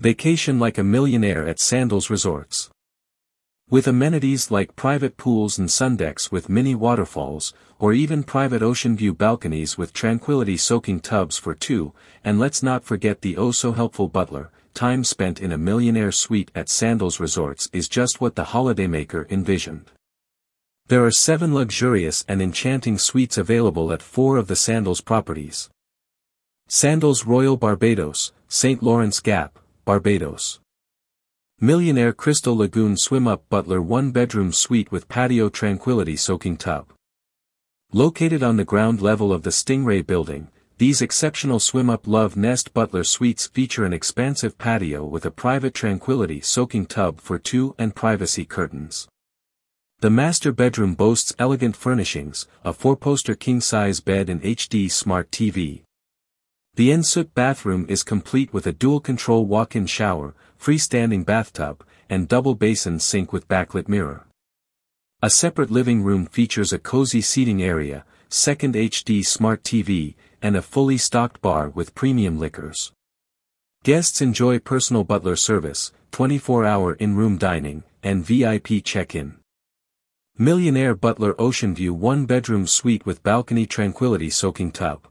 Vacation like a millionaire at Sandals Resorts. With amenities like private pools and sundecks with mini waterfalls, or even private ocean view balconies with tranquility soaking tubs for two, and let's not forget the oh-so-helpful butler, time spent in a millionaire suite at Sandals Resorts is just what the holidaymaker envisioned. There are seven luxurious and enchanting suites available at four of the Sandals properties. Sandals Royal Barbados, St. Lawrence Gap, Barbados. Millionaire Crystal Lagoon Swim-Up Butler one-bedroom suite with patio tranquility soaking tub. Located on the ground level of the Stingray building, these exceptional swim-up Love Nest Butler suites feature an expansive patio with a private tranquility soaking tub for two and privacy curtains. The master bedroom boasts elegant furnishings, a four-poster king-size bed and HD smart TV. The ensuite bathroom is complete with a dual-control walk-in shower, freestanding bathtub, and double basin sink with backlit mirror. A separate living room features a cozy seating area, second HD smart TV, and a fully stocked bar with premium liquors. Guests enjoy personal butler service, 24-hour in-room dining, and VIP check-in. Millionaire Butler Ocean View one-bedroom suite with balcony tranquility soaking tub.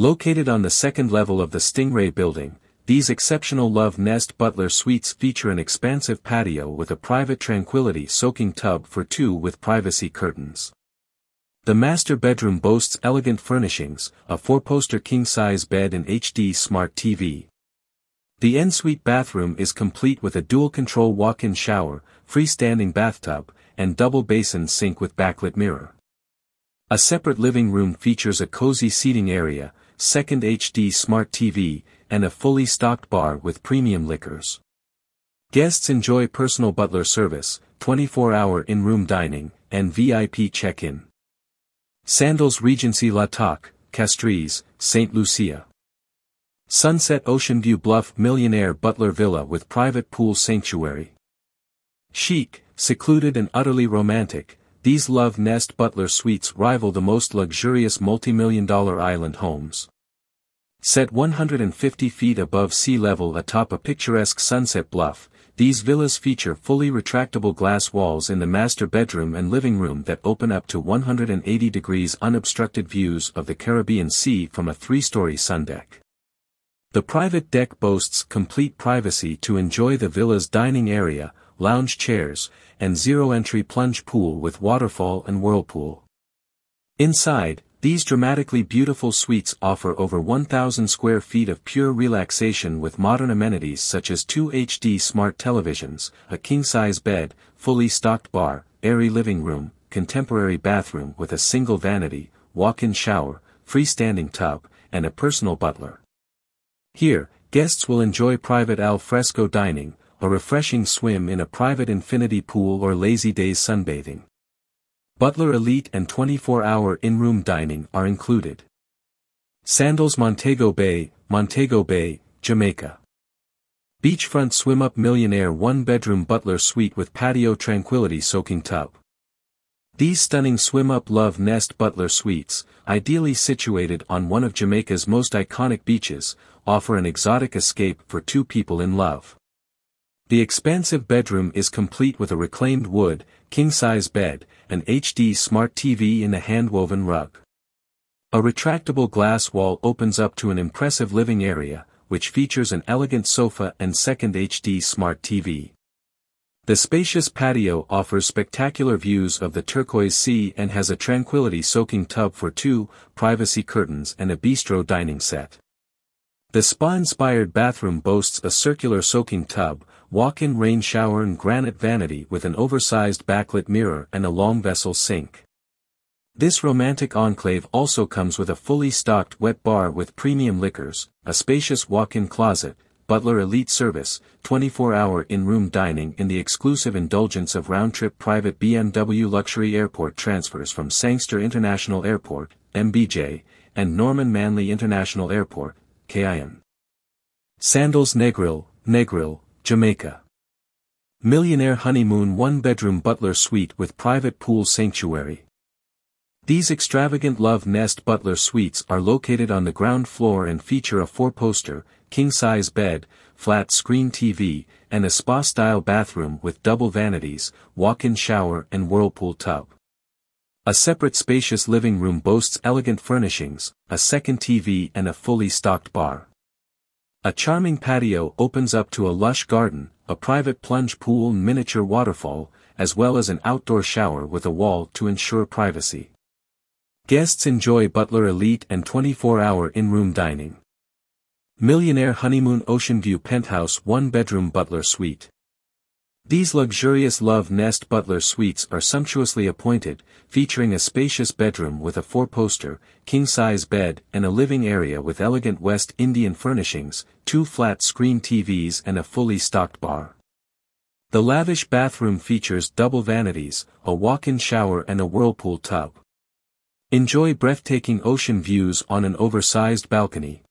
Located on the second level of the Stingray building, these exceptional Love Nest Butler suites feature an expansive patio with a private tranquility soaking tub for two with privacy curtains. The master bedroom boasts elegant furnishings, a four-poster king-size bed and HD smart TV. The ensuite bathroom is complete with a dual-control walk-in shower, freestanding bathtub, and double basin sink with backlit mirror. A separate living room features a cozy seating area, second HD smart TV, and a fully stocked bar with premium liquors. Guests enjoy personal butler service, 24-hour in-room dining, and VIP check-in. Sandals Regency La Toc, Castries, St. Lucia. Sunset Ocean View Bluff Millionaire Butler Villa with private pool sanctuary. Chic, secluded and utterly romantic, these Love Nest Butler suites rival the most luxurious multi-million dollar island homes. Set 150 feet above sea level atop a picturesque sunset bluff, these villas feature fully retractable glass walls in the master bedroom and living room that open up to 180 degrees unobstructed views of the Caribbean Sea from a three-story sundeck. The private deck boasts complete privacy to enjoy the villa's dining area, lounge chairs, and zero-entry plunge pool with waterfall and whirlpool. Inside, these dramatically beautiful suites offer over 1,000 square feet of pure relaxation with modern amenities such as two HD smart televisions, a king-size bed, fully stocked bar, airy living room, contemporary bathroom with a single vanity, walk-in shower, freestanding tub, and a personal butler. Here, guests will enjoy private al fresco dining, a refreshing swim in a private infinity pool or lazy days sunbathing. Butler Elite and 24-hour in-room dining are included. Sandals Montego Bay, Montego Bay, Jamaica. Beachfront swim-up millionaire one-bedroom butler suite with patio tranquility soaking tub. These stunning swim-up love nest butler suites, ideally situated on one of Jamaica's most iconic beaches, offer an exotic escape for two people in love. The expansive bedroom is complete with a reclaimed wood, king-size bed, an HD smart TV in a hand-woven rug. A retractable glass wall opens up to an impressive living area, which features an elegant sofa and second HD smart TV. The spacious patio offers spectacular views of the turquoise sea and has a tranquility soaking tub for two, privacy curtains and a bistro dining set. The spa-inspired bathroom boasts a circular soaking tub, walk-in rain shower and granite vanity with an oversized backlit mirror and a long vessel sink. This romantic enclave also comes with a fully stocked wet bar with premium liquors, a spacious walk-in closet, butler elite service, 24-hour in-room dining in the exclusive indulgence of round-trip private BMW luxury airport transfers from Sangster International Airport, MBJ, and Norman Manley International Airport, KIN. Sandals Negril, Negril, Jamaica. Millionaire Honeymoon one-bedroom butler suite with private pool sanctuary. These extravagant Love Nest butler suites are located on the ground floor and feature a four-poster, king-size bed, flat screen TV, and a spa-style bathroom with double vanities, walk-in shower and whirlpool tub. A separate spacious living room boasts elegant furnishings, a second TV and a fully stocked bar. A charming patio opens up to a lush garden, a private plunge pool and miniature waterfall, as well as an outdoor shower with a wall to ensure privacy. Guests enjoy Butler Elite and 24-hour in-room dining. Millionaire Honeymoon Ocean View Penthouse One-Bedroom Butler Suite. These luxurious Love Nest Butler Suites are sumptuously appointed, featuring a spacious bedroom with a four-poster, king-size bed and a living area with elegant West Indian furnishings, two flat-screen TVs and a fully stocked bar. The lavish bathroom features double vanities, a walk-in shower and a whirlpool tub. Enjoy breathtaking ocean views on an oversized balcony.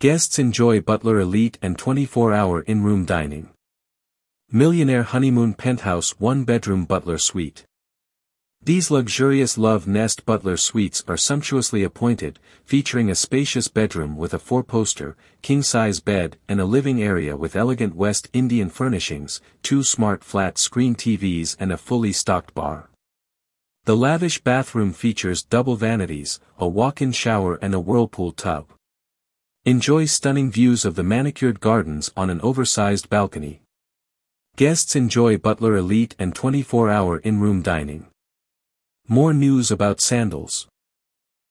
Guests enjoy Butler Elite and 24-hour in-room dining. Millionaire Honeymoon Penthouse One-Bedroom Butler Suite. These luxurious Love Nest Butler Suites are sumptuously appointed, featuring a spacious bedroom with a four-poster, king-size bed and a living area with elegant West Indian furnishings, two smart flat-screen TVs and a fully stocked bar. The lavish bathroom features double vanities, a walk-in shower and a whirlpool tub. Enjoy stunning views of the manicured gardens on an oversized balcony. Guests enjoy Butler Elite and 24-hour in-room dining. More news about sandals.